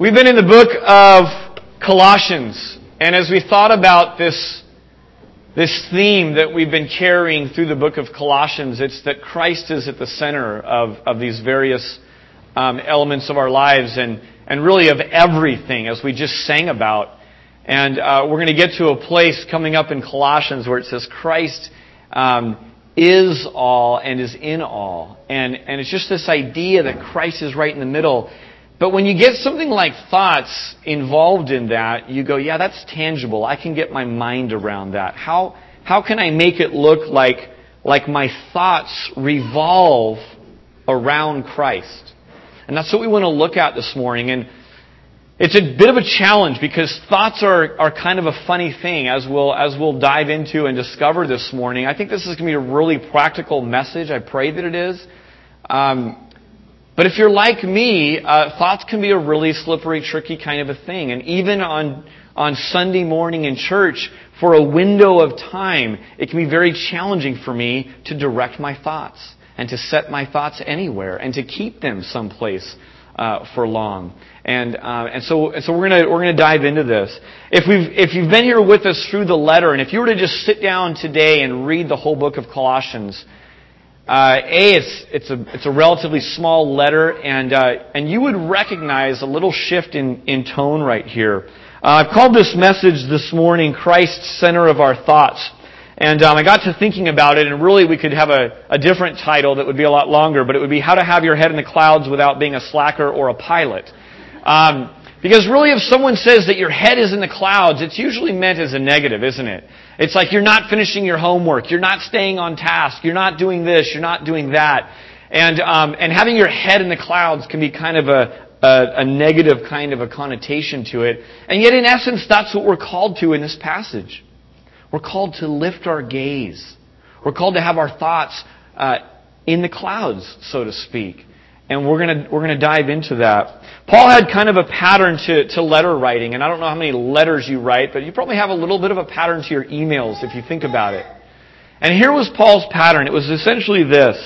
We've been in the book of Colossians, and as we thought about this, this theme that we've been carrying through the book of Colossians, it's that Christ is at the center of, of these various um, elements of our lives and, and really of everything, as we just sang about. And uh, we're going to get to a place coming up in Colossians where it says Christ um, is all and is in all. And, and it's just this idea that Christ is right in the middle. But when you get something like thoughts involved in that, you go, yeah, that's tangible. I can get my mind around that. How, how can I make it look like, like my thoughts revolve around Christ? And that's what we want to look at this morning. And it's a bit of a challenge because thoughts are, are kind of a funny thing as we'll, as we'll dive into and discover this morning. I think this is going to be a really practical message. I pray that it is. Um, but if you're like me, uh, thoughts can be a really slippery, tricky kind of a thing. And even on, on Sunday morning in church, for a window of time, it can be very challenging for me to direct my thoughts and to set my thoughts anywhere and to keep them someplace uh, for long. And, uh, and so, and so we're gonna, we're gonna dive into this. If we've, if you've been here with us through the letter, and if you were to just sit down today and read the whole book of Colossians, uh, a, it's, it's, a, it's a relatively small letter, and, uh, and you would recognize a little shift in, in tone right here. Uh, I've called this message this morning Christ Center of Our Thoughts. And um, I got to thinking about it, and really we could have a, a different title that would be a lot longer, but it would be How to Have Your Head in the Clouds Without Being a Slacker or a Pilot. Um, because really, if someone says that your head is in the clouds, it's usually meant as a negative, isn't it? It's like you're not finishing your homework, you're not staying on task, you're not doing this, you're not doing that. And, um, and having your head in the clouds can be kind of a, a, a negative kind of a connotation to it. And yet, in essence, that's what we're called to in this passage. We're called to lift our gaze. We're called to have our thoughts uh, in the clouds, so to speak. And we're going to we're gonna dive into that. Paul had kind of a pattern to, to letter writing, and I don't know how many letters you write, but you probably have a little bit of a pattern to your emails if you think about it. And here was Paul's pattern. It was essentially this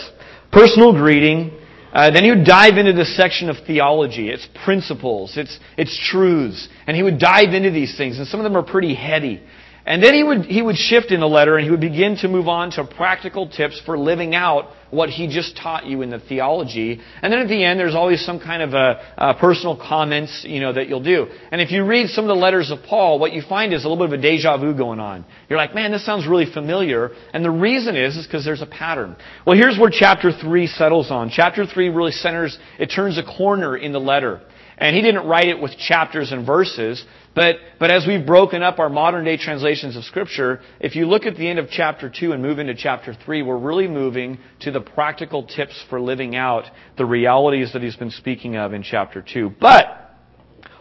personal greeting. Uh, then he would dive into this section of theology, its principles, its, its truths. And he would dive into these things, and some of them are pretty heady. And then he would, he would shift in the letter and he would begin to move on to practical tips for living out what he just taught you in the theology. And then at the end, there's always some kind of a, a personal comments, you know, that you'll do. And if you read some of the letters of Paul, what you find is a little bit of a deja vu going on. You're like, man, this sounds really familiar. And the reason is, is because there's a pattern. Well, here's where chapter 3 settles on. Chapter 3 really centers, it turns a corner in the letter. And he didn't write it with chapters and verses, but, but as we've broken up our modern day translations of Scripture, if you look at the end of chapter 2 and move into chapter 3, we're really moving to the practical tips for living out the realities that he's been speaking of in chapter 2. But,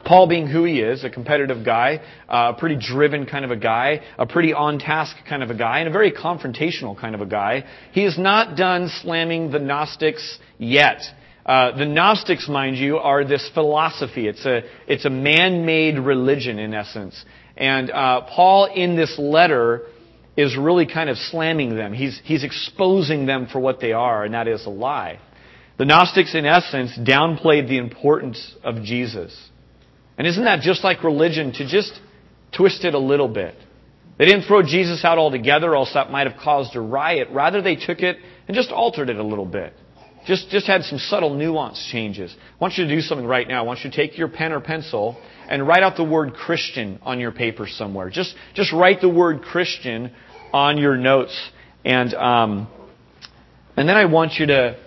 Paul being who he is, a competitive guy, uh, a pretty driven kind of a guy, a pretty on task kind of a guy, and a very confrontational kind of a guy, he is not done slamming the Gnostics yet. Uh, the Gnostics, mind you, are this philosophy. It's a, it's a man-made religion in essence. And uh, Paul, in this letter, is really kind of slamming them. He's, he's exposing them for what they are, and that is a lie. The Gnostics, in essence, downplayed the importance of Jesus. And isn't that just like religion to just twist it a little bit? They didn't throw Jesus out altogether, else that might have caused a riot. Rather, they took it and just altered it a little bit. Just, just had some subtle nuance changes. I want you to do something right now. I want you to take your pen or pencil and write out the word Christian on your paper somewhere. Just, just write the word Christian on your notes. And, um, and then I want you to,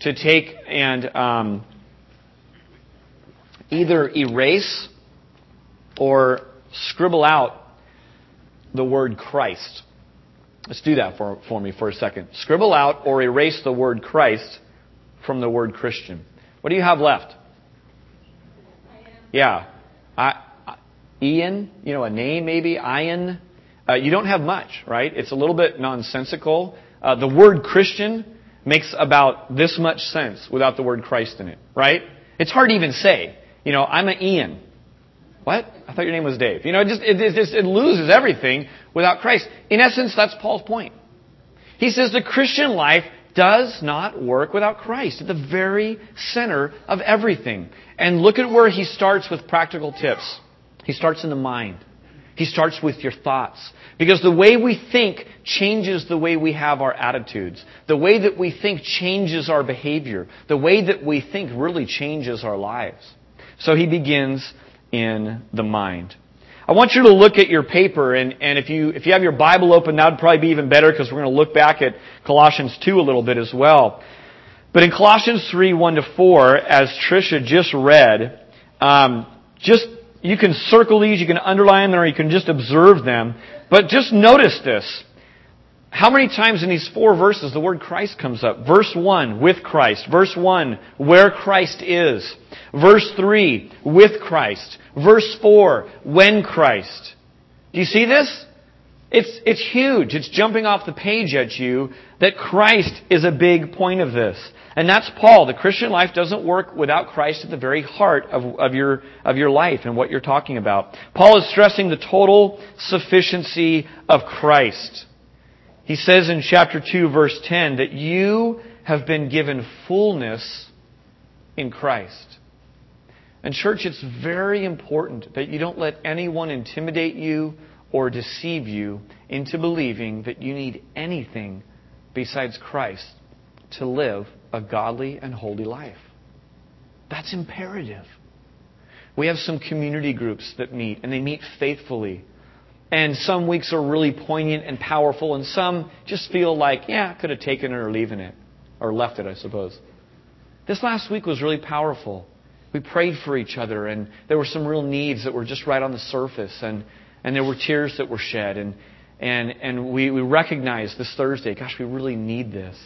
to take and um, either erase or scribble out the word Christ. Let's do that for, for me for a second. Scribble out or erase the word Christ from the word Christian. What do you have left? Yeah. I, Ian, you know, a name maybe, Ian. Uh, you don't have much, right? It's a little bit nonsensical. Uh, the word Christian makes about this much sense without the word Christ in it, right? It's hard to even say. You know, I'm an Ian. What? I thought your name was Dave. You know, it just, it, it, just, it loses everything without Christ. In essence, that's Paul's point. He says the Christian life does not work without Christ at the very center of everything. And look at where he starts with practical tips. He starts in the mind. He starts with your thoughts. Because the way we think changes the way we have our attitudes. The way that we think changes our behavior. The way that we think really changes our lives. So he begins in the mind. I want you to look at your paper, and, and if, you, if you have your Bible open, that would probably be even better because we're going to look back at Colossians 2 a little bit as well. But in Colossians 3, 1 to 4, as Tricia just read, um, just you can circle these, you can underline them, or you can just observe them. But just notice this. How many times in these four verses the word Christ comes up? Verse 1, with Christ. Verse 1, where Christ is. Verse 3, with Christ. Verse 4, when Christ. Do you see this? It's, it's huge. It's jumping off the page at you that Christ is a big point of this. And that's Paul. The Christian life doesn't work without Christ at the very heart of, of, your, of your life and what you're talking about. Paul is stressing the total sufficiency of Christ. He says in chapter 2 verse 10 that you have been given fullness in Christ. And church, it's very important that you don't let anyone intimidate you or deceive you into believing that you need anything besides Christ to live a godly and holy life. That's imperative. We have some community groups that meet, and they meet faithfully. And some weeks are really poignant and powerful, and some just feel like, yeah, I could have taken it or leaving it, or left it, I suppose. This last week was really powerful. We prayed for each other, and there were some real needs that were just right on the surface, and, and there were tears that were shed, and, and, and we, we recognized this Thursday, gosh, we really need this.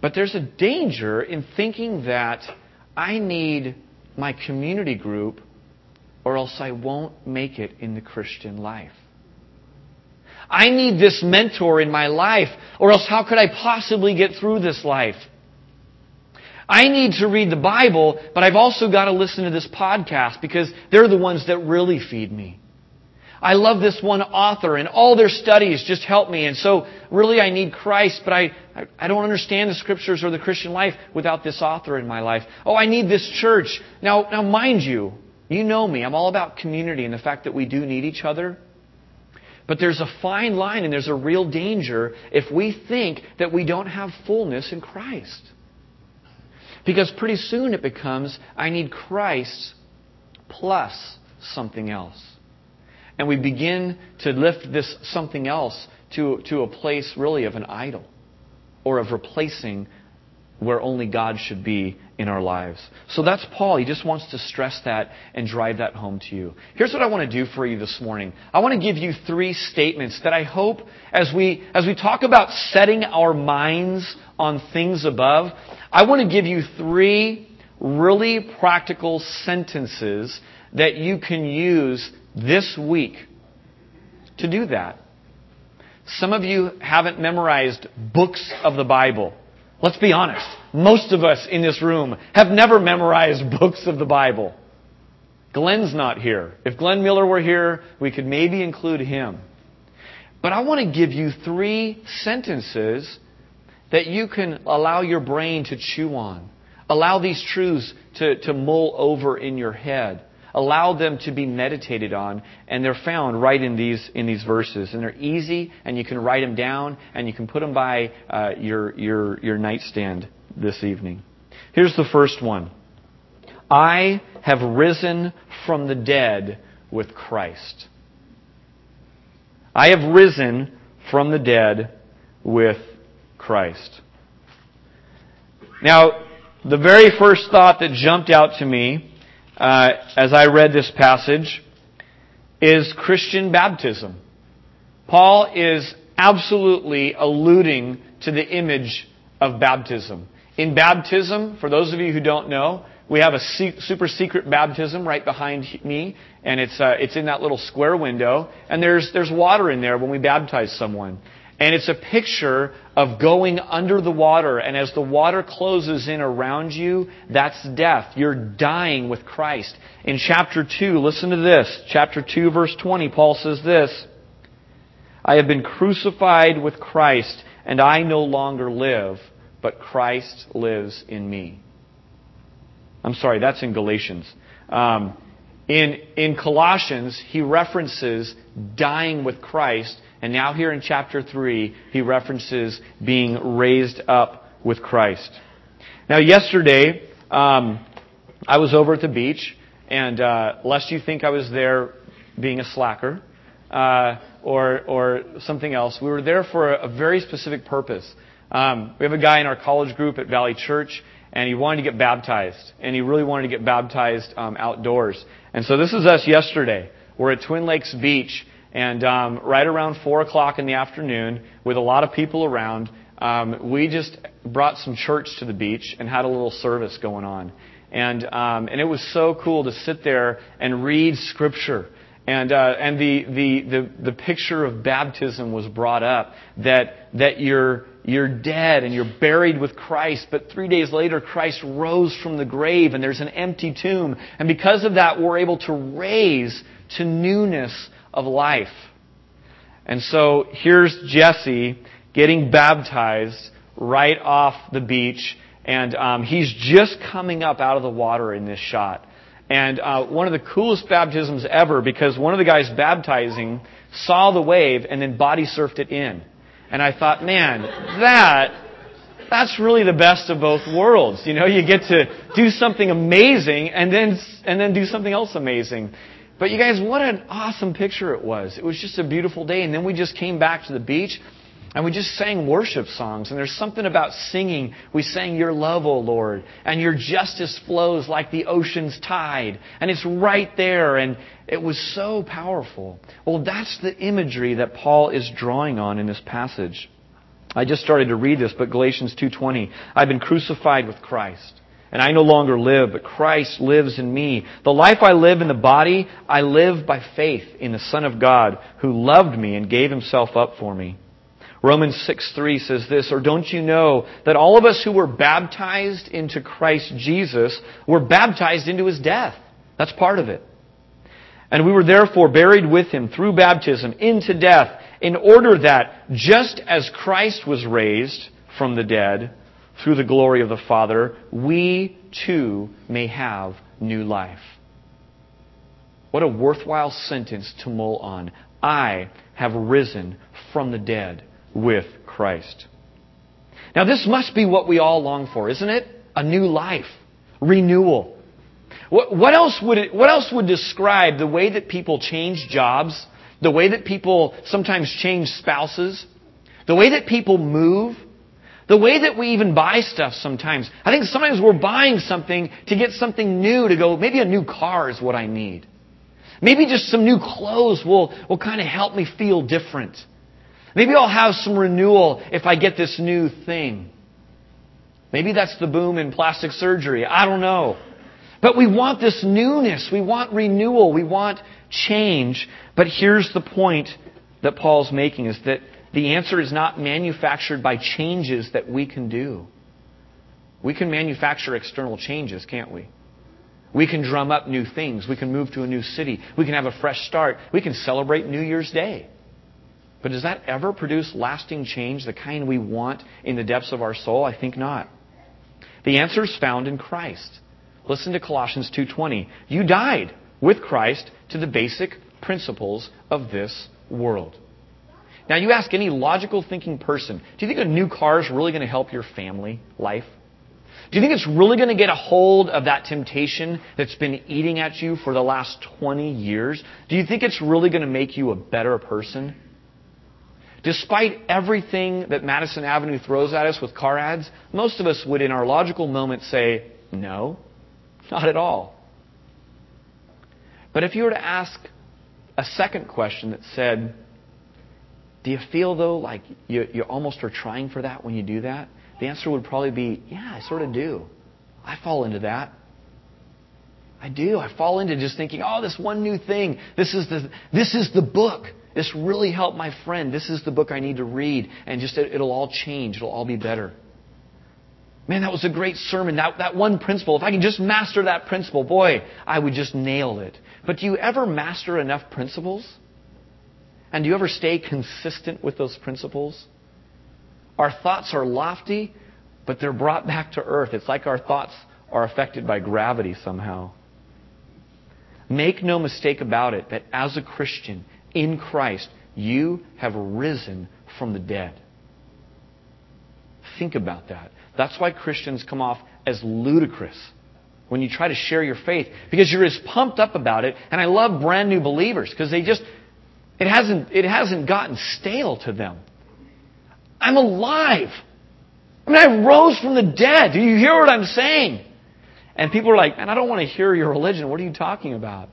But there's a danger in thinking that I need my community group or else I won't make it in the Christian life. I need this mentor in my life or else how could I possibly get through this life? I need to read the Bible, but I've also got to listen to this podcast because they're the ones that really feed me. I love this one author and all their studies just help me. And so really I need Christ, but I, I don't understand the scriptures or the Christian life without this author in my life. Oh, I need this church. Now, now mind you, you know me. I'm all about community and the fact that we do need each other. But there's a fine line and there's a real danger if we think that we don't have fullness in Christ. Because pretty soon it becomes, I need Christ plus something else. And we begin to lift this something else to, to a place really of an idol or of replacing where only God should be in our lives. So that's Paul. He just wants to stress that and drive that home to you. Here's what I want to do for you this morning. I want to give you three statements that I hope as we, as we talk about setting our minds on things above, I want to give you three really practical sentences that you can use this week to do that. Some of you haven't memorized books of the Bible. Let's be honest. Most of us in this room have never memorized books of the Bible. Glenn's not here. If Glenn Miller were here, we could maybe include him. But I want to give you three sentences that you can allow your brain to chew on. Allow these truths to, to mull over in your head. Allow them to be meditated on, and they're found right in these in these verses. And they're easy, and you can write them down, and you can put them by uh, your your your nightstand this evening. Here's the first one. I have risen from the dead with Christ. I have risen from the dead with Christ. Now, the very first thought that jumped out to me uh, as I read this passage is Christian baptism. Paul is absolutely alluding to the image of baptism. In baptism, for those of you who don't know, we have a super secret baptism right behind me, and it's uh, it's in that little square window, and there's there's water in there when we baptize someone. And it's a picture of going under the water. And as the water closes in around you, that's death. You're dying with Christ. In chapter 2, listen to this. Chapter 2, verse 20, Paul says this I have been crucified with Christ, and I no longer live, but Christ lives in me. I'm sorry, that's in Galatians. Um, in, in Colossians, he references dying with Christ, and now here in chapter 3, he references being raised up with Christ. Now, yesterday, um, I was over at the beach, and uh, lest you think I was there being a slacker uh, or, or something else, we were there for a, a very specific purpose. Um, we have a guy in our college group at Valley Church, and he wanted to get baptized, and he really wanted to get baptized um, outdoors. And so this is us yesterday. We're at Twin Lakes Beach, and um, right around four o'clock in the afternoon, with a lot of people around, um, we just brought some church to the beach and had a little service going on. And, um, and it was so cool to sit there and read Scripture. And, uh, and the, the, the, the picture of baptism was brought up that, that you're, you're dead and you're buried with Christ, but three days later, Christ rose from the grave and there's an empty tomb. And because of that, we're able to raise to newness of life. And so here's Jesse getting baptized right off the beach and um, he's just coming up out of the water in this shot. And uh, one of the coolest baptisms ever because one of the guys baptizing saw the wave and then body surfed it in. And I thought, man, that that's really the best of both worlds. You know, you get to do something amazing and then and then do something else amazing. But you guys, what an awesome picture it was. It was just a beautiful day and then we just came back to the beach and we just sang worship songs. And there's something about singing. We sang Your Love, O Lord. And Your justice flows like the ocean's tide. And it's right there. And it was so powerful. Well, that's the imagery that Paul is drawing on in this passage. I just started to read this, but Galatians 2.20. I've been crucified with Christ. And I no longer live, but Christ lives in me. The life I live in the body, I live by faith in the Son of God who loved me and gave himself up for me. Romans 6 3 says this, or don't you know that all of us who were baptized into Christ Jesus were baptized into his death? That's part of it. And we were therefore buried with him through baptism into death, in order that just as Christ was raised from the dead through the glory of the Father, we too may have new life. What a worthwhile sentence to mull on. I have risen from the dead with Christ. Now, this must be what we all long for, isn't it? A new life, renewal. What, what, else would it, what else would describe the way that people change jobs, the way that people sometimes change spouses, the way that people move, the way that we even buy stuff sometimes? I think sometimes we're buying something to get something new to go, maybe a new car is what I need. Maybe just some new clothes will, will kind of help me feel different. Maybe I'll have some renewal if I get this new thing. Maybe that's the boom in plastic surgery. I don't know. But we want this newness. We want renewal. We want change. But here's the point that Paul's making is that the answer is not manufactured by changes that we can do. We can manufacture external changes, can't we? We can drum up new things. We can move to a new city. We can have a fresh start. We can celebrate New Year's Day. But does that ever produce lasting change, the kind we want in the depths of our soul? I think not. The answer is found in Christ. Listen to Colossians 2:20. You died with Christ to the basic principles of this world. Now you ask any logical thinking person, do you think a new car is really going to help your family life? Do you think it's really going to get a hold of that temptation that's been eating at you for the last 20 years? Do you think it's really going to make you a better person? Despite everything that Madison Avenue throws at us with car ads, most of us would, in our logical moment, say, no, not at all. But if you were to ask a second question that said, do you feel, though, like you, you almost are trying for that when you do that? The answer would probably be, yeah, I sort of do. I fall into that. I do. I fall into just thinking, oh, this one new thing. This is the, this is the book. This really helped my friend. This is the book I need to read. And just it'll all change. It'll all be better. Man, that was a great sermon. That, that one principle. If I can just master that principle, boy, I would just nail it. But do you ever master enough principles? And do you ever stay consistent with those principles? our thoughts are lofty, but they're brought back to earth. It's like our thoughts are affected by gravity somehow. Make no mistake about it that as a Christian in Christ, you have risen from the dead. Think about that. That's why Christians come off as ludicrous when you try to share your faith because you're as pumped up about it. And I love brand new believers because they just, it hasn't, it hasn't gotten stale to them. I'm alive. I mean, I rose from the dead. Do you hear what I'm saying? And people are like, man, I don't want to hear your religion. What are you talking about?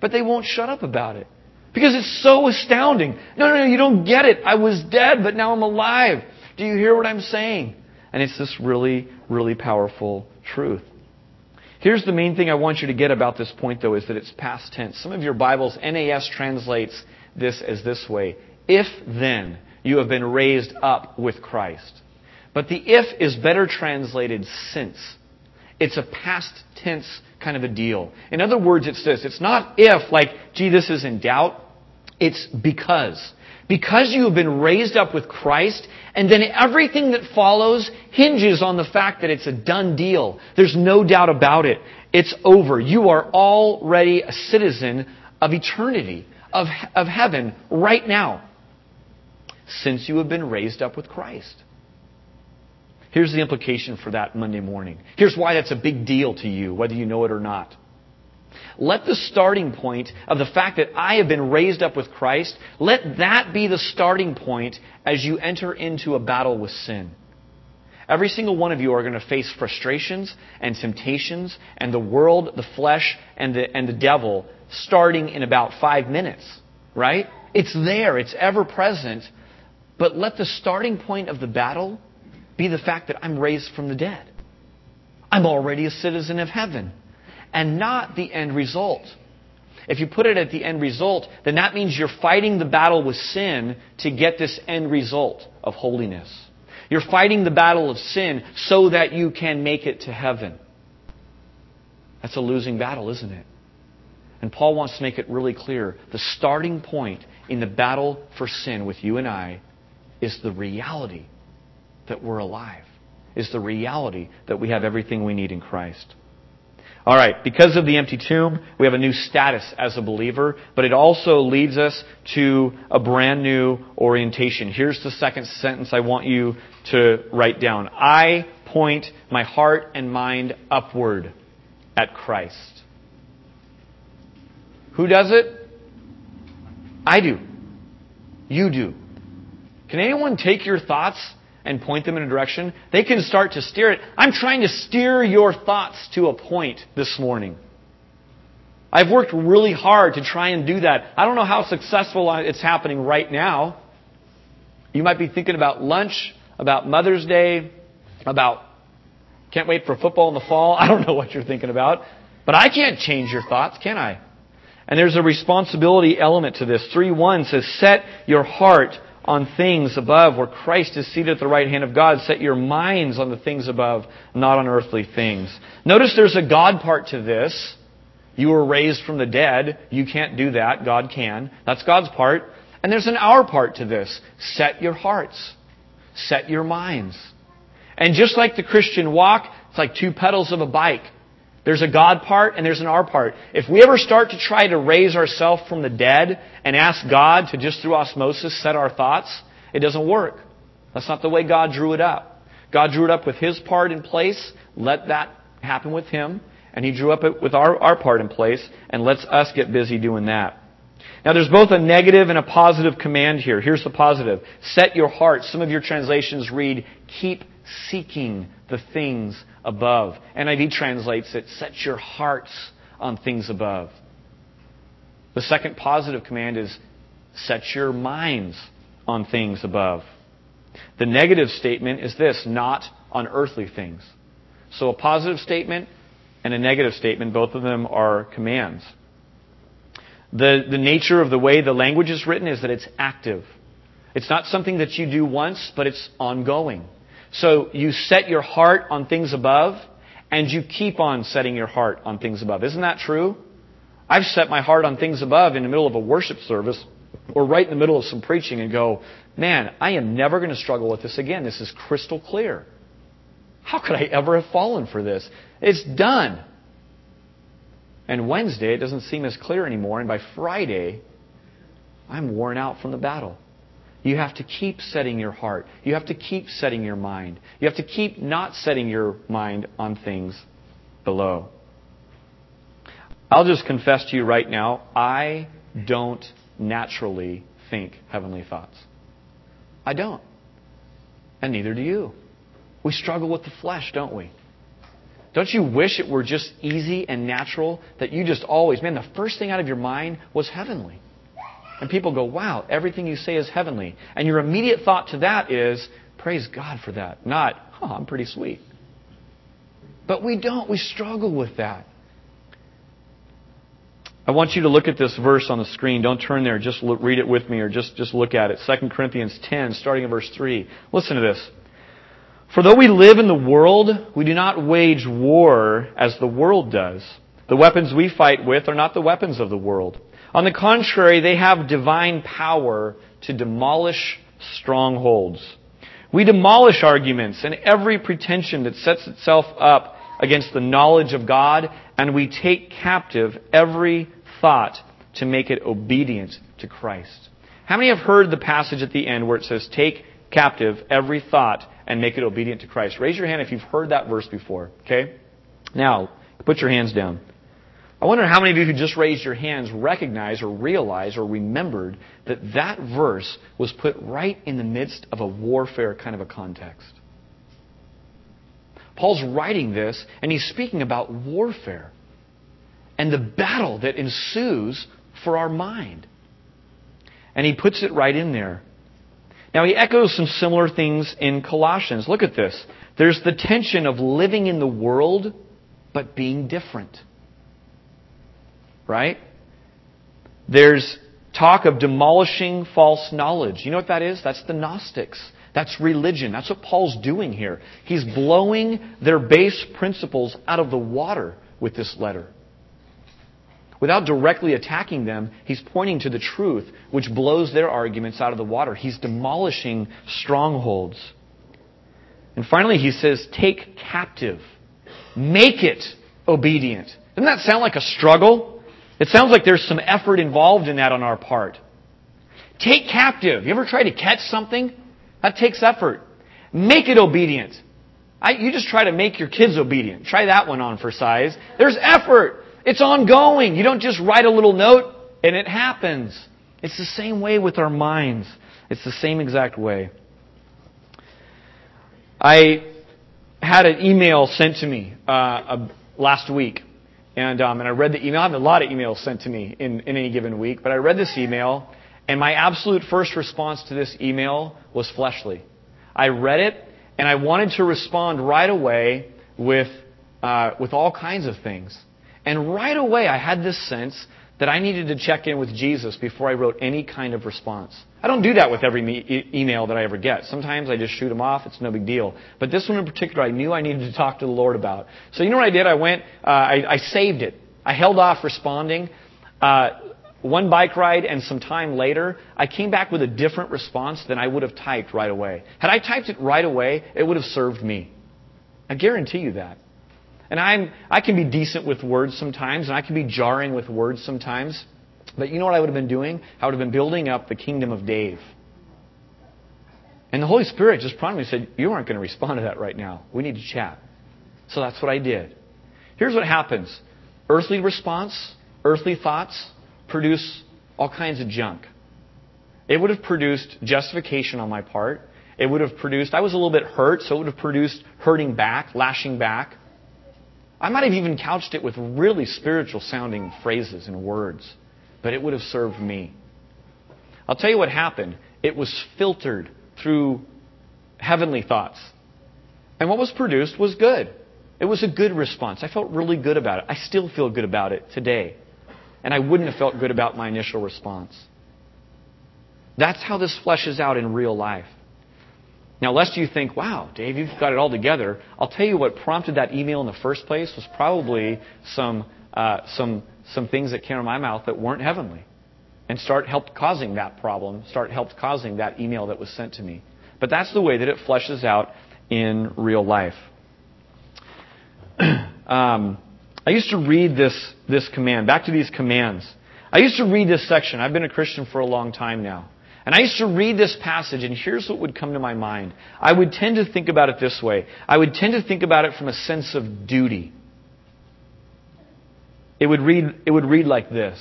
But they won't shut up about it. Because it's so astounding. No, no, no, you don't get it. I was dead, but now I'm alive. Do you hear what I'm saying? And it's this really, really powerful truth. Here's the main thing I want you to get about this point, though, is that it's past tense. Some of your Bibles, NAS translates this as this way If then you have been raised up with Christ. But the if is better translated since. It's a past tense kind of a deal. In other words, it's this. It's not if, like, gee, this is in doubt. It's because. Because you have been raised up with Christ, and then everything that follows hinges on the fact that it's a done deal. There's no doubt about it. It's over. You are already a citizen of eternity, of, of heaven, right now, since you have been raised up with Christ. Here's the implication for that Monday morning. Here's why that's a big deal to you, whether you know it or not. Let the starting point of the fact that I have been raised up with Christ, let that be the starting point as you enter into a battle with sin. Every single one of you are going to face frustrations and temptations and the world, the flesh, and the, and the devil starting in about five minutes, right? It's there, it's ever present. But let the starting point of the battle be the fact that I'm raised from the dead. I'm already a citizen of heaven and not the end result. If you put it at the end result, then that means you're fighting the battle with sin to get this end result of holiness. You're fighting the battle of sin so that you can make it to heaven. That's a losing battle, isn't it? And Paul wants to make it really clear. The starting point in the battle for sin with you and I is the reality that we're alive, is the reality that we have everything we need in Christ. All right, because of the empty tomb, we have a new status as a believer, but it also leads us to a brand new orientation. Here's the second sentence I want you to write down. I point my heart and mind upward at Christ. Who does it? I do. You do. Can anyone take your thoughts and point them in a direction, they can start to steer it. I'm trying to steer your thoughts to a point this morning. I've worked really hard to try and do that. I don't know how successful it's happening right now. You might be thinking about lunch, about Mother's Day, about can't wait for football in the fall. I don't know what you're thinking about. But I can't change your thoughts, can I? And there's a responsibility element to this. 3 1 says, Set your heart on things above where Christ is seated at the right hand of God. Set your minds on the things above, not on earthly things. Notice there's a God part to this. You were raised from the dead. You can't do that. God can. That's God's part. And there's an our part to this. Set your hearts. Set your minds. And just like the Christian walk, it's like two pedals of a bike. There's a God part and there's an our part. If we ever start to try to raise ourselves from the dead and ask God to just through osmosis set our thoughts, it doesn't work. That's not the way God drew it up. God drew it up with His part in place. Let that happen with Him. And He drew up it with our, our part in place and lets us get busy doing that. Now there's both a negative and a positive command here. Here's the positive. Set your heart. Some of your translations read, keep seeking the things above. NIV translates it, set your hearts on things above. The second positive command is set your minds on things above. The negative statement is this, not on earthly things. So a positive statement and a negative statement, both of them are commands. The, the nature of the way the language is written is that it's active. It's not something that you do once, but it's ongoing. So you set your heart on things above, and you keep on setting your heart on things above. Isn't that true? I've set my heart on things above in the middle of a worship service or right in the middle of some preaching and go, man, I am never going to struggle with this again. This is crystal clear. How could I ever have fallen for this? It's done. And Wednesday, it doesn't seem as clear anymore. And by Friday, I'm worn out from the battle. You have to keep setting your heart. You have to keep setting your mind. You have to keep not setting your mind on things below. I'll just confess to you right now, I don't naturally think heavenly thoughts. I don't. And neither do you. We struggle with the flesh, don't we? Don't you wish it were just easy and natural that you just always, man, the first thing out of your mind was heavenly? And people go, wow, everything you say is heavenly. And your immediate thought to that is, praise God for that. Not, oh, I'm pretty sweet. But we don't. We struggle with that. I want you to look at this verse on the screen. Don't turn there. Just look, read it with me or just, just look at it. 2 Corinthians 10, starting in verse 3. Listen to this. For though we live in the world, we do not wage war as the world does. The weapons we fight with are not the weapons of the world. On the contrary, they have divine power to demolish strongholds. We demolish arguments and every pretension that sets itself up against the knowledge of God, and we take captive every thought to make it obedient to Christ. How many have heard the passage at the end where it says, Take captive every thought and make it obedient to Christ? Raise your hand if you've heard that verse before, okay? Now, put your hands down. I wonder how many of you who just raised your hands recognize or realize or remembered that that verse was put right in the midst of a warfare kind of a context. Paul's writing this, and he's speaking about warfare and the battle that ensues for our mind. And he puts it right in there. Now, he echoes some similar things in Colossians. Look at this. There's the tension of living in the world, but being different. Right? There's talk of demolishing false knowledge. You know what that is? That's the Gnostics. That's religion. That's what Paul's doing here. He's blowing their base principles out of the water with this letter. Without directly attacking them, he's pointing to the truth, which blows their arguments out of the water. He's demolishing strongholds. And finally, he says, take captive. Make it obedient. Doesn't that sound like a struggle? It sounds like there's some effort involved in that on our part. Take captive. You ever try to catch something? That takes effort. Make it obedient. I, you just try to make your kids obedient. Try that one on for size. There's effort. It's ongoing. You don't just write a little note and it happens. It's the same way with our minds. It's the same exact way. I had an email sent to me uh, last week, and um, and I read the email. I have a lot of emails sent to me in, in any given week, but I read this email, and my absolute first response to this email was fleshly. I read it, and I wanted to respond right away with, uh, with all kinds of things. And right away, I had this sense that I needed to check in with Jesus before I wrote any kind of response. I don't do that with every me- e- email that I ever get. Sometimes I just shoot them off. It's no big deal. But this one in particular, I knew I needed to talk to the Lord about. So you know what I did? I went, uh, I, I saved it. I held off responding. Uh, one bike ride and some time later, I came back with a different response than I would have typed right away. Had I typed it right away, it would have served me. I guarantee you that. And I'm, I can be decent with words sometimes, and I can be jarring with words sometimes. But you know what I would have been doing? I would have been building up the kingdom of Dave. And the Holy Spirit just prompted me and said, You aren't going to respond to that right now. We need to chat. So that's what I did. Here's what happens earthly response, earthly thoughts, produce all kinds of junk. It would have produced justification on my part. It would have produced, I was a little bit hurt, so it would have produced hurting back, lashing back. I might have even couched it with really spiritual sounding phrases and words, but it would have served me. I'll tell you what happened. It was filtered through heavenly thoughts. And what was produced was good. It was a good response. I felt really good about it. I still feel good about it today and I wouldn't have felt good about my initial response. That's how this fleshes out in real life. Now, lest you think, wow, Dave, you've got it all together, I'll tell you what prompted that email in the first place was probably some, uh, some, some things that came out of my mouth that weren't heavenly. and start help causing that problem, start help causing that email that was sent to me. But that's the way that it fleshes out in real life. um, I used to read this, this command, back to these commands. I used to read this section. I've been a Christian for a long time now. And I used to read this passage, and here's what would come to my mind. I would tend to think about it this way I would tend to think about it from a sense of duty. It would read, it would read like this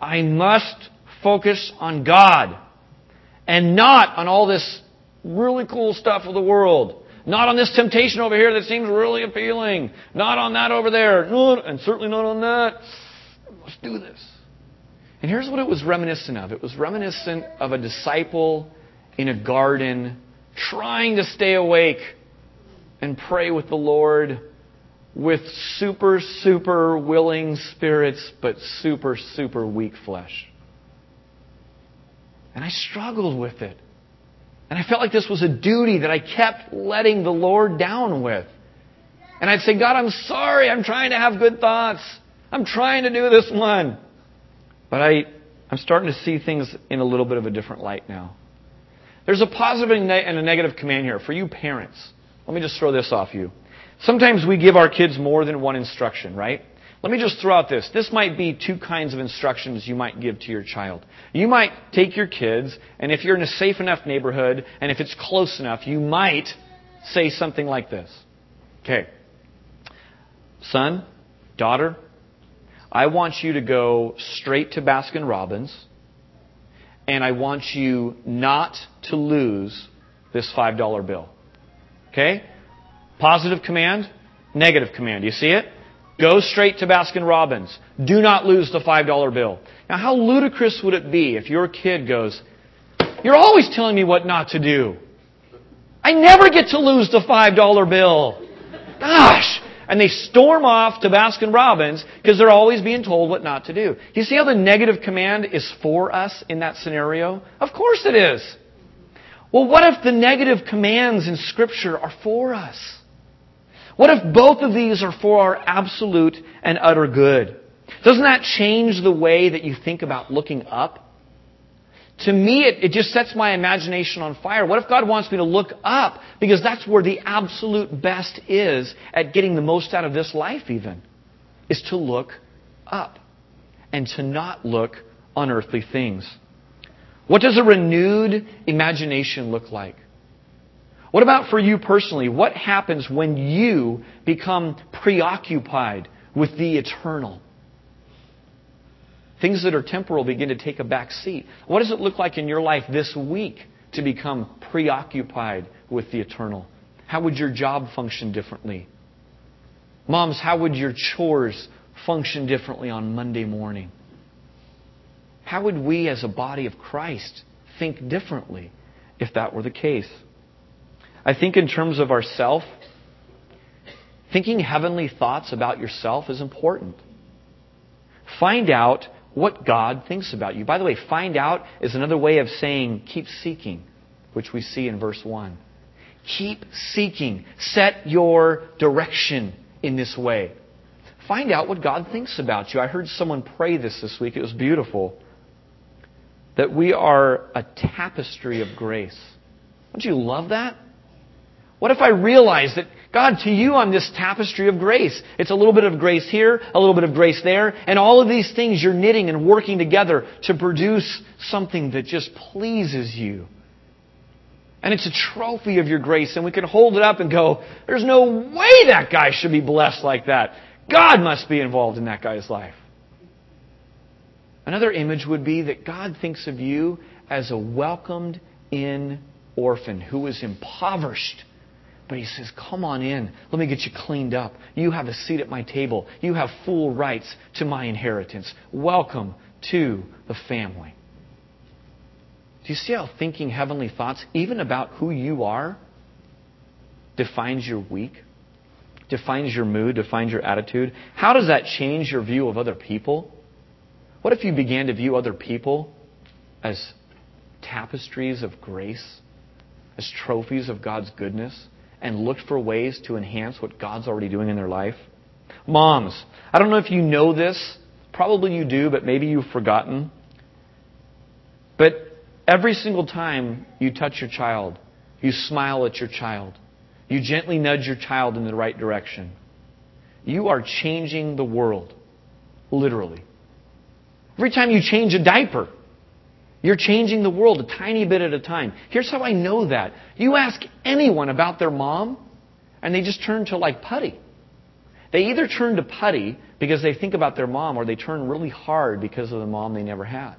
I must focus on God and not on all this really cool stuff of the world. Not on this temptation over here that seems really appealing. Not on that over there. And certainly not on that. Let's do this. And here's what it was reminiscent of it was reminiscent of a disciple in a garden trying to stay awake and pray with the Lord with super, super willing spirits, but super, super weak flesh. And I struggled with it. And I felt like this was a duty that I kept letting the Lord down with. And I'd say, God, I'm sorry. I'm trying to have good thoughts. I'm trying to do this one. But I, I'm starting to see things in a little bit of a different light now. There's a positive and a negative command here. For you parents, let me just throw this off you. Sometimes we give our kids more than one instruction, right? Let me just throw out this. This might be two kinds of instructions you might give to your child. You might take your kids, and if you're in a safe enough neighborhood, and if it's close enough, you might say something like this. Okay. Son, daughter, I want you to go straight to Baskin Robbins, and I want you not to lose this $5 bill. Okay? Positive command, negative command. You see it? Go straight to Baskin Robbins. Do not lose the $5 bill. Now, how ludicrous would it be if your kid goes, You're always telling me what not to do. I never get to lose the $5 bill. Gosh. And they storm off to Baskin Robbins because they're always being told what not to do. You see how the negative command is for us in that scenario? Of course it is. Well, what if the negative commands in Scripture are for us? What if both of these are for our absolute and utter good? Doesn't that change the way that you think about looking up? To me, it, it, just sets my imagination on fire. What if God wants me to look up? Because that's where the absolute best is at getting the most out of this life, even, is to look up and to not look on earthly things. What does a renewed imagination look like? What about for you personally? What happens when you become preoccupied with the eternal? Things that are temporal begin to take a back seat. What does it look like in your life this week to become preoccupied with the eternal? How would your job function differently? Moms, how would your chores function differently on Monday morning? How would we as a body of Christ think differently if that were the case? I think in terms of ourself, thinking heavenly thoughts about yourself is important. Find out what God thinks about you. By the way, find out is another way of saying keep seeking, which we see in verse 1. Keep seeking. Set your direction in this way. Find out what God thinks about you. I heard someone pray this this week. It was beautiful. That we are a tapestry of grace. Don't you love that? What if I realize that, God, to you I'm this tapestry of grace. It's a little bit of grace here, a little bit of grace there, and all of these things you're knitting and working together to produce something that just pleases you. And it's a trophy of your grace, and we can hold it up and go, there's no way that guy should be blessed like that. God must be involved in that guy's life. Another image would be that God thinks of you as a welcomed in orphan who is impoverished but he says, Come on in. Let me get you cleaned up. You have a seat at my table. You have full rights to my inheritance. Welcome to the family. Do you see how thinking heavenly thoughts, even about who you are, defines your week? Defines your mood, defines your attitude? How does that change your view of other people? What if you began to view other people as tapestries of grace, as trophies of God's goodness? And looked for ways to enhance what God's already doing in their life? Moms, I don't know if you know this. Probably you do, but maybe you've forgotten. But every single time you touch your child, you smile at your child, you gently nudge your child in the right direction, you are changing the world. Literally. Every time you change a diaper, you're changing the world a tiny bit at a time. Here's how I know that. You ask anyone about their mom, and they just turn to like putty. They either turn to putty because they think about their mom, or they turn really hard because of the mom they never had.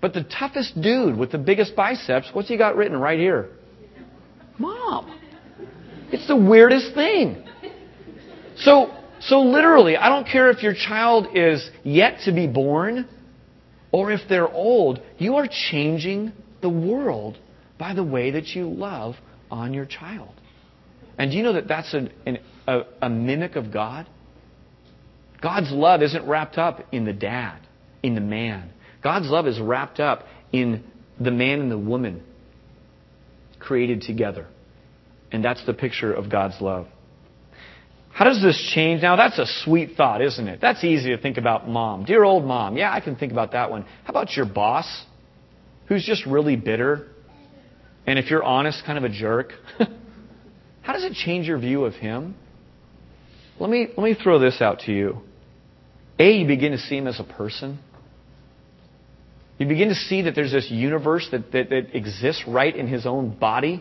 But the toughest dude with the biggest biceps, what's he got written right here? Mom. It's the weirdest thing. So, so literally, I don't care if your child is yet to be born or if they're old, you are changing the world by the way that you love on your child. And do you know that that's an, an, a, a mimic of God? God's love isn't wrapped up in the dad, in the man. God's love is wrapped up in the man and the woman created together. And that's the picture of God's love. How does this change? Now, that's a sweet thought, isn't it? That's easy to think about mom. Dear old mom. Yeah, I can think about that one. How about your boss, who's just really bitter? And if you're honest, kind of a jerk? How does it change your view of him? Let me, let me throw this out to you. A, you begin to see him as a person. You begin to see that there's this universe that, that, that exists right in his own body.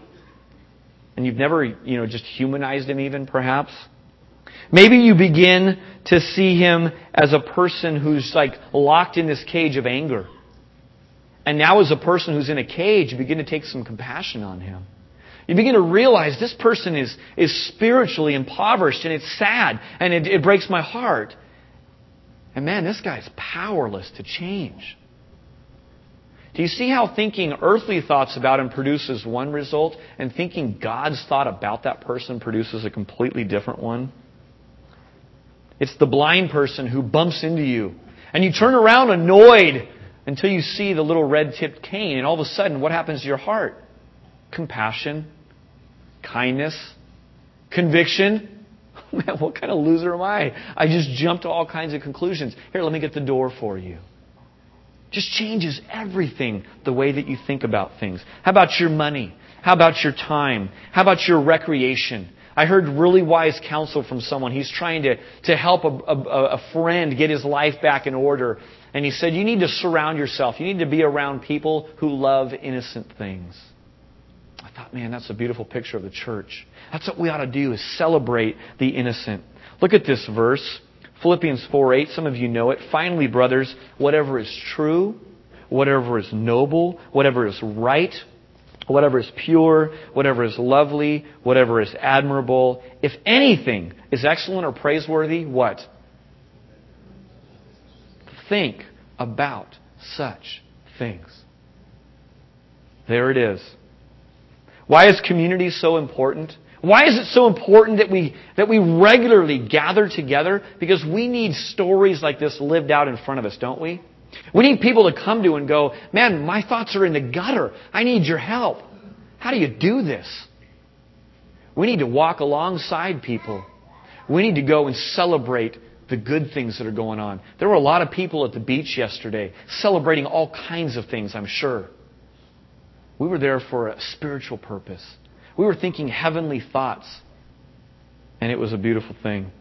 And you've never, you know, just humanized him even, perhaps. Maybe you begin to see him as a person who's like locked in this cage of anger. And now, as a person who's in a cage, you begin to take some compassion on him. You begin to realize this person is, is spiritually impoverished and it's sad and it, it breaks my heart. And man, this guy's powerless to change. Do you see how thinking earthly thoughts about him produces one result and thinking God's thought about that person produces a completely different one? It's the blind person who bumps into you. And you turn around annoyed until you see the little red tipped cane. And all of a sudden, what happens to your heart? Compassion, kindness, conviction. Oh, man, what kind of loser am I? I just jumped to all kinds of conclusions. Here, let me get the door for you. Just changes everything the way that you think about things. How about your money? How about your time? How about your recreation? I heard really wise counsel from someone. He's trying to, to help a, a, a friend get his life back in order. And he said, You need to surround yourself. You need to be around people who love innocent things. I thought, man, that's a beautiful picture of the church. That's what we ought to do is celebrate the innocent. Look at this verse. Philippians 4 8. Some of you know it. Finally, brothers, whatever is true, whatever is noble, whatever is right, whatever is pure, whatever is lovely, whatever is admirable, if anything is excellent or praiseworthy, what? Think about such things. There it is. Why is community so important? Why is it so important that we, that we regularly gather together? Because we need stories like this lived out in front of us, don't we? We need people to come to and go, man, my thoughts are in the gutter. I need your help. How do you do this? We need to walk alongside people. We need to go and celebrate the good things that are going on. There were a lot of people at the beach yesterday celebrating all kinds of things, I'm sure. We were there for a spiritual purpose. We were thinking heavenly thoughts. And it was a beautiful thing.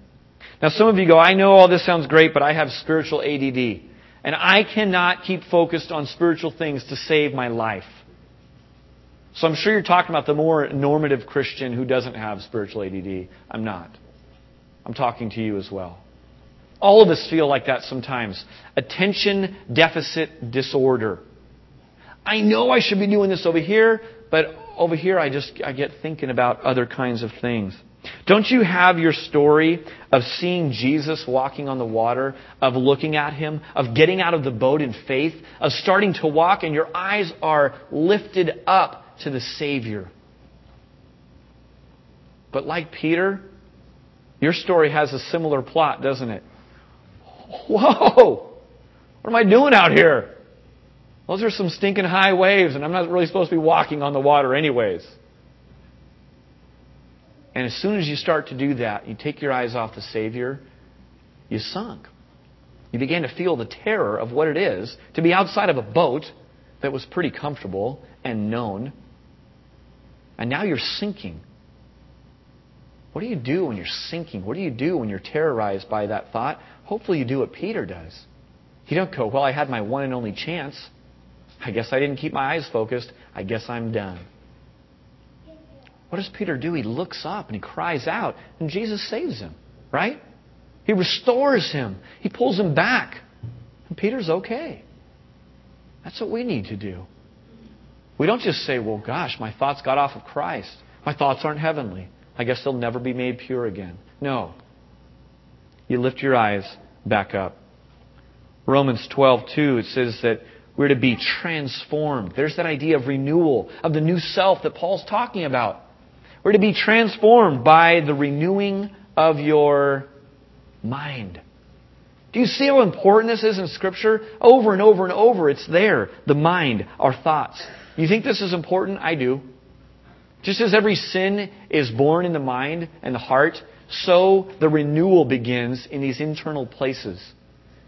Now, some of you go, I know all this sounds great, but I have spiritual ADD. And I cannot keep focused on spiritual things to save my life. So I'm sure you're talking about the more normative Christian who doesn't have spiritual ADD. I'm not. I'm talking to you as well. All of us feel like that sometimes. Attention deficit disorder. I know I should be doing this over here, but over here I just I get thinking about other kinds of things. Don't you have your story of seeing Jesus walking on the water, of looking at him, of getting out of the boat in faith, of starting to walk, and your eyes are lifted up to the Savior? But like Peter, your story has a similar plot, doesn't it? Whoa! What am I doing out here? Those are some stinking high waves, and I'm not really supposed to be walking on the water, anyways. And as soon as you start to do that, you take your eyes off the Savior, you sunk. You begin to feel the terror of what it is to be outside of a boat that was pretty comfortable and known. And now you're sinking. What do you do when you're sinking? What do you do when you're terrorized by that thought? Hopefully, you do what Peter does. You don't go, Well, I had my one and only chance. I guess I didn't keep my eyes focused. I guess I'm done. What does Peter do? He looks up and he cries out, and Jesus saves him, right? He restores him, he pulls him back, and Peter's okay. That's what we need to do. We don't just say, well, gosh, my thoughts got off of Christ. My thoughts aren't heavenly. I guess they'll never be made pure again. No. You lift your eyes back up. Romans 12:2 it says that we're to be transformed. There's that idea of renewal, of the new self that Paul's talking about. We're to be transformed by the renewing of your mind. Do you see how important this is in Scripture? Over and over and over, it's there. The mind, our thoughts. You think this is important? I do. Just as every sin is born in the mind and the heart, so the renewal begins in these internal places.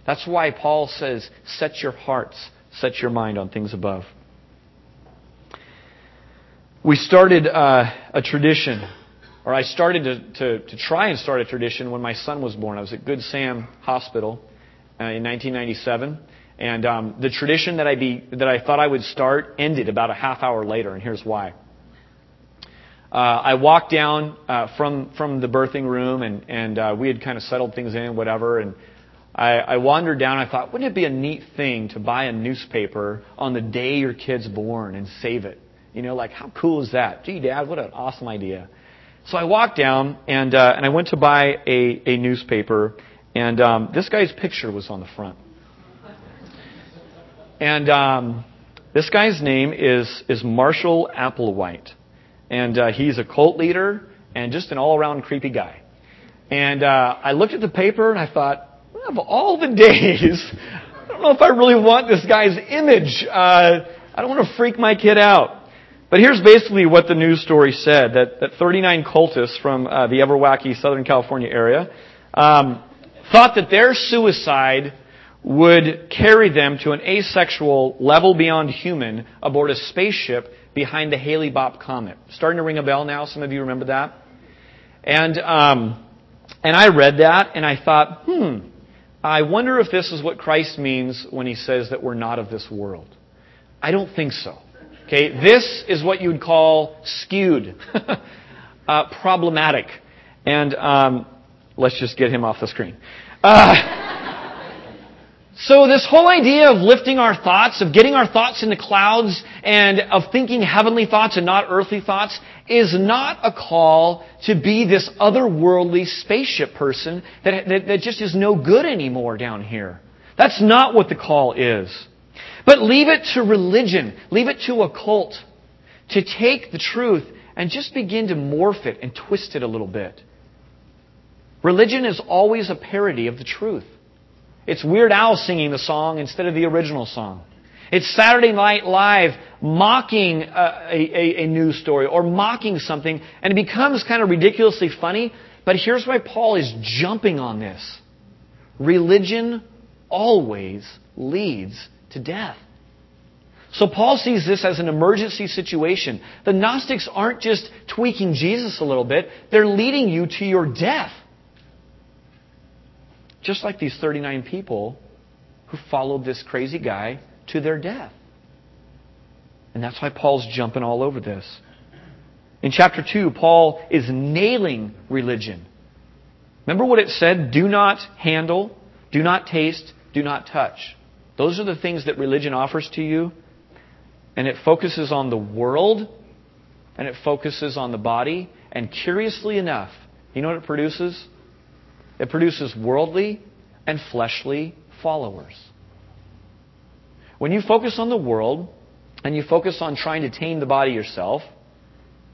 That's why Paul says, set your hearts, set your mind on things above. We started uh, a tradition or I started to, to, to, try and start a tradition when my son was born. I was at Good Sam Hospital uh, in 1997. And um, the tradition that I, be, that I thought I would start ended about a half hour later, and here's why. Uh, I walked down uh, from, from the birthing room, and, and uh, we had kind of settled things in, whatever. And I, I wandered down. I thought, wouldn't it be a neat thing to buy a newspaper on the day your kid's born and save it? You know, like, how cool is that? Gee, Dad, what an awesome idea. So I walked down and uh, and I went to buy a, a newspaper, and um, this guy's picture was on the front. And um, this guy's name is is Marshall Applewhite, and uh, he's a cult leader and just an all around creepy guy. And uh, I looked at the paper and I thought, of all the days, I don't know if I really want this guy's image. Uh, I don't want to freak my kid out. But here's basically what the news story said that, that 39 cultists from uh, the ever wacky Southern California area um, thought that their suicide would carry them to an asexual level beyond human aboard a spaceship behind the Haley Bopp comet. Starting to ring a bell now. Some of you remember that. And um, and I read that and I thought, hmm, I wonder if this is what Christ means when he says that we're not of this world. I don't think so. Okay, this is what you would call skewed, uh, problematic, and um, let's just get him off the screen. Uh, so this whole idea of lifting our thoughts, of getting our thoughts in the clouds, and of thinking heavenly thoughts and not earthly thoughts, is not a call to be this otherworldly spaceship person that, that, that just is no good anymore down here. That's not what the call is. But leave it to religion, leave it to a cult to take the truth and just begin to morph it and twist it a little bit. Religion is always a parody of the truth. It's Weird Al singing the song instead of the original song. It's Saturday Night Live mocking uh, a, a, a, news story or mocking something, and it becomes kind of ridiculously funny. But here's why Paul is jumping on this religion always leads to death. So Paul sees this as an emergency situation. The Gnostics aren't just tweaking Jesus a little bit, they're leading you to your death. Just like these 39 people who followed this crazy guy to their death. And that's why Paul's jumping all over this. In chapter 2, Paul is nailing religion. Remember what it said? Do not handle, do not taste, do not touch. Those are the things that religion offers to you. And it focuses on the world and it focuses on the body. And curiously enough, you know what it produces? It produces worldly and fleshly followers. When you focus on the world and you focus on trying to tame the body yourself,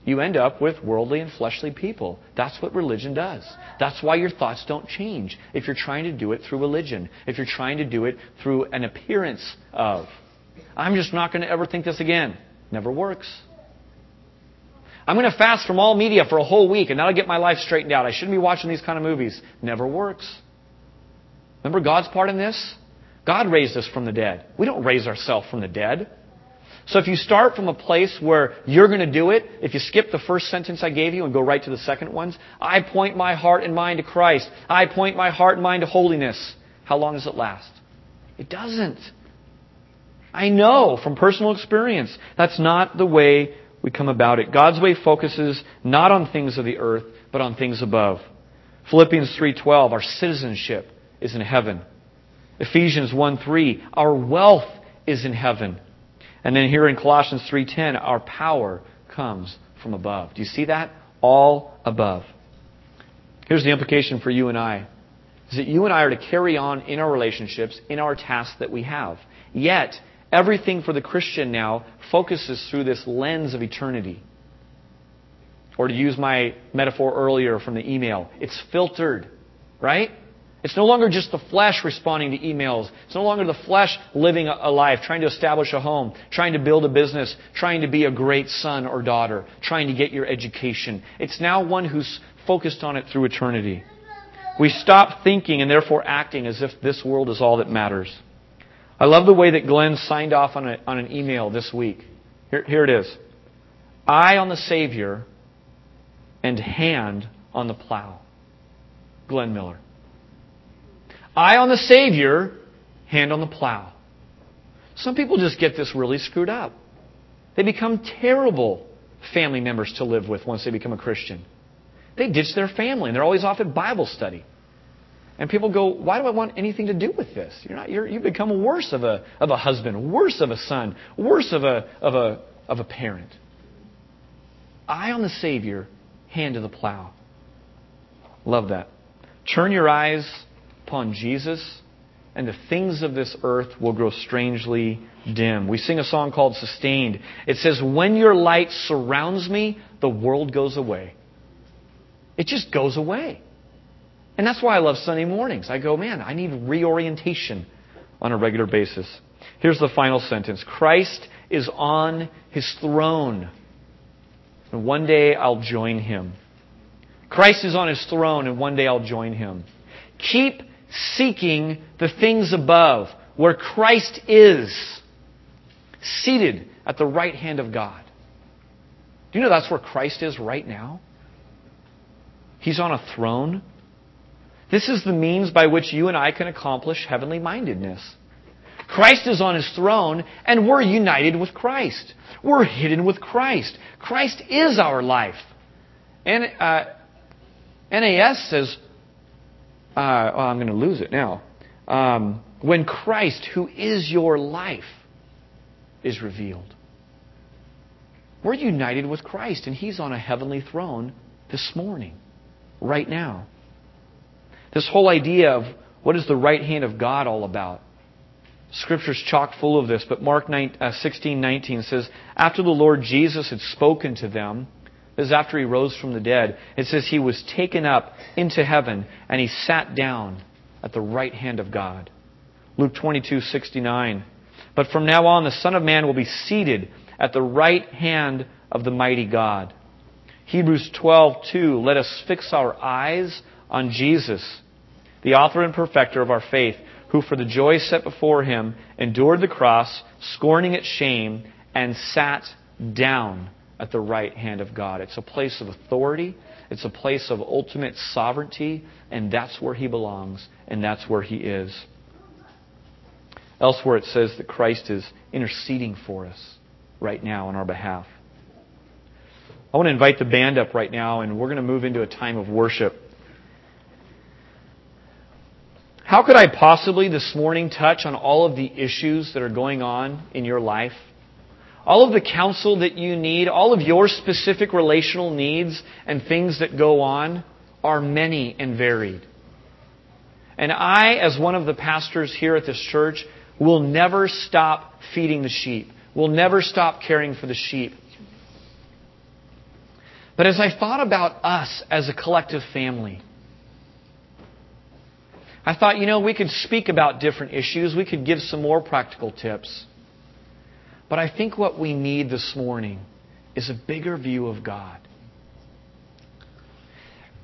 you end up with worldly and fleshly people. That's what religion does. That's why your thoughts don't change if you're trying to do it through religion, if you're trying to do it through an appearance of. I'm just not going to ever think this again. Never works. I'm going to fast from all media for a whole week and that'll get my life straightened out. I shouldn't be watching these kind of movies. Never works. Remember God's part in this? God raised us from the dead. We don't raise ourselves from the dead. So if you start from a place where you're going to do it, if you skip the first sentence I gave you and go right to the second ones, I point my heart and mind to Christ. I point my heart and mind to holiness. How long does it last? It doesn't. I know from personal experience that's not the way we come about it. God's way focuses not on things of the earth, but on things above. Philippians 3:12, our citizenship is in heaven. Ephesians 1:3, our wealth is in heaven. And then here in Colossians 3:10, our power comes from above. Do you see that? All above. Here's the implication for you and I. Is that you and I are to carry on in our relationships, in our tasks that we have. Yet, everything for the Christian now focuses through this lens of eternity. Or to use my metaphor earlier from the email, it's filtered, right? It's no longer just the flesh responding to emails. It's no longer the flesh living a life, trying to establish a home, trying to build a business, trying to be a great son or daughter, trying to get your education. It's now one who's focused on it through eternity. We stop thinking and therefore acting as if this world is all that matters. I love the way that Glenn signed off on, a, on an email this week. Here, here it is Eye on the Savior and hand on the plow. Glenn Miller. Eye on the Savior, hand on the plow. Some people just get this really screwed up. They become terrible family members to live with once they become a Christian. They ditch their family and they're always off at Bible study. And people go, why do I want anything to do with this? You're not, you're, you become worse of a, of a husband, worse of a son, worse of a, of, a, of a parent. Eye on the Savior, hand to the plow. Love that. Turn your eyes upon Jesus, and the things of this earth will grow strangely dim. We sing a song called Sustained. It says, When your light surrounds me, the world goes away. It just goes away. And that's why I love Sunday mornings. I go, man, I need reorientation on a regular basis. Here's the final sentence Christ is on his throne. And one day I'll join him. Christ is on his throne, and one day I'll join him. Keep seeking the things above, where Christ is, seated at the right hand of God. Do you know that's where Christ is right now? He's on a throne. This is the means by which you and I can accomplish heavenly mindedness. Christ is on his throne, and we're united with Christ. We're hidden with Christ. Christ is our life. And uh, NAS says uh, I'm going to lose it now. Um, when Christ, who is your life, is revealed. We're united with Christ, and He's on a heavenly throne this morning, right now. This whole idea of what is the right hand of God all about? Scripture's chock full of this, but Mark 9, uh, 16, 19 says, After the Lord Jesus had spoken to them, this is after he rose from the dead. It says he was taken up into heaven and he sat down at the right hand of God. Luke 22:69. But from now on the Son of Man will be seated at the right hand of the mighty God. Hebrews 12:2 Let us fix our eyes on Jesus, the author and perfecter of our faith, who for the joy set before him endured the cross, scorning its shame, and sat down at the right hand of God. It's a place of authority, it's a place of ultimate sovereignty, and that's where he belongs, and that's where he is. Elsewhere, it says that Christ is interceding for us right now on our behalf. I want to invite the band up right now, and we're going to move into a time of worship. How could I possibly this morning touch on all of the issues that are going on in your life? All of the counsel that you need, all of your specific relational needs and things that go on are many and varied. And I, as one of the pastors here at this church, will never stop feeding the sheep, will never stop caring for the sheep. But as I thought about us as a collective family, I thought, you know, we could speak about different issues. We could give some more practical tips. But I think what we need this morning is a bigger view of God.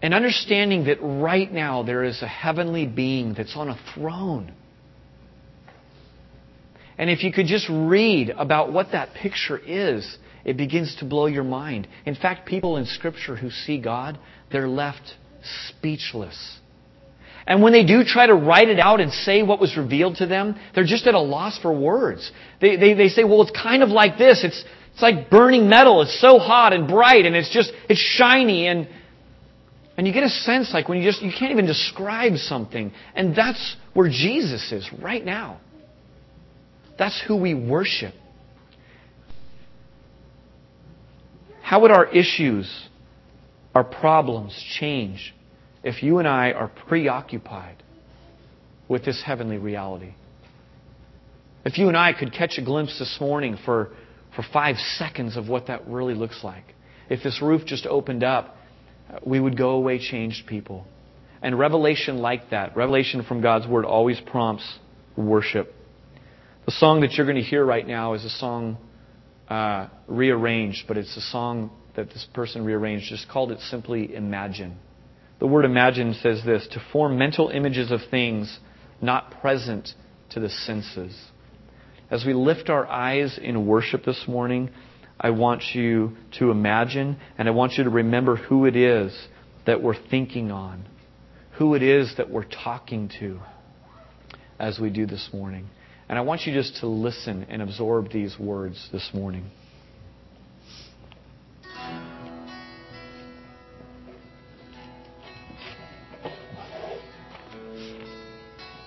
And understanding that right now there is a heavenly being that's on a throne. And if you could just read about what that picture is, it begins to blow your mind. In fact, people in Scripture who see God, they're left speechless. And when they do try to write it out and say what was revealed to them, they're just at a loss for words. They, they, they say, well, it's kind of like this. It's, it's like burning metal. It's so hot and bright and it's just, it's shiny and, and you get a sense like when you just, you can't even describe something. And that's where Jesus is right now. That's who we worship. How would our issues, our problems change if you and I are preoccupied with this heavenly reality? If you and I could catch a glimpse this morning for, for five seconds of what that really looks like, if this roof just opened up, we would go away changed people. And revelation like that, revelation from God's Word, always prompts worship. The song that you're going to hear right now is a song uh, rearranged, but it's a song that this person rearranged, just called it simply Imagine. The word imagine says this to form mental images of things not present to the senses. As we lift our eyes in worship this morning, I want you to imagine and I want you to remember who it is that we're thinking on, who it is that we're talking to as we do this morning. And I want you just to listen and absorb these words this morning.